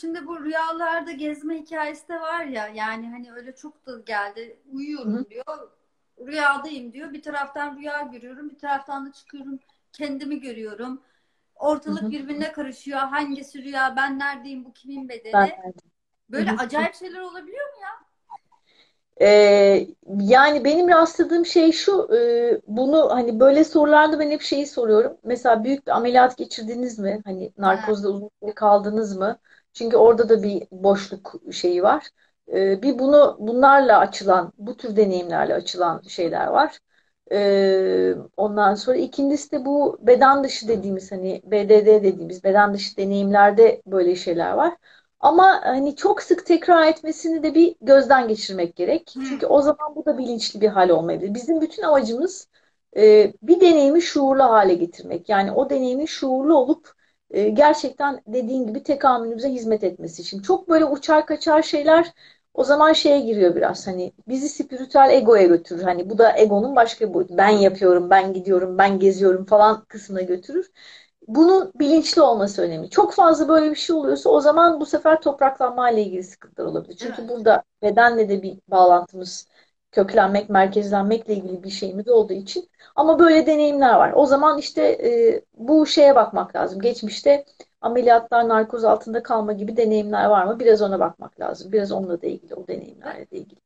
şimdi bu rüyalarda gezme hikayesi de var ya yani hani öyle çok da geldi uyuyorum Hı diyor rüyadayım diyor. Bir taraftan rüya görüyorum bir taraftan da çıkıyorum kendimi görüyorum. Ortalık hı. birbirine karışıyor. Hangisi rüya ben neredeyim bu kimin bedeni? Böyle acayip şeyler olabiliyor mu ya? Ee, yani benim rastladığım şey şu, e, bunu hani böyle sorularda ben hep şeyi soruyorum. Mesela büyük bir ameliyat geçirdiniz mi? Hani Ha, narkozda uzun süre kaldınız mı? Çünkü orada da bir boşluk şeyi var. Ee, bir bunu bunlarla açılan, bu tür deneyimlerle açılan şeyler var. Ee, ondan sonra ikincisi de bu beden dışı dediğimiz hani BDD dediğimiz beden dışı deneyimlerde böyle şeyler var. Ama hani çok sık tekrar etmesini de bir gözden geçirmek gerek. hı, Çünkü o zaman bu da bilinçli bir hal olmayabilir. Bizim bütün amacımız e, bir deneyimi şuurlu hale getirmek. Yani o deneyimin şuurlu olup e, gerçekten dediğin gibi tekamülümüze hizmet etmesi için. Çok böyle uçar kaçar şeyler o zaman şeye giriyor biraz hani bizi spiritüel egoya götürür. Hani bu da egonun başka bir boyutu. Ben yapıyorum, ben gidiyorum, ben geziyorum falan kısmına götürür bunun bilinçli olması önemli. Çok fazla böyle bir şey oluyorsa o zaman bu sefer topraklanma ile ilgili sıkıntılar olabilir. Çünkü mi? burada bedenle de bir bağlantımız, köklenmek, merkezlenmekle ilgili bir şeyimiz olduğu için. Ama böyle deneyimler var. O zaman işte e, bu şeye bakmak lazım. Geçmişte ameliyatlar, narkoz altında kalma gibi deneyimler var mı? Biraz ona bakmak lazım. Biraz onunla da ilgili, o deneyimlerle de ilgili.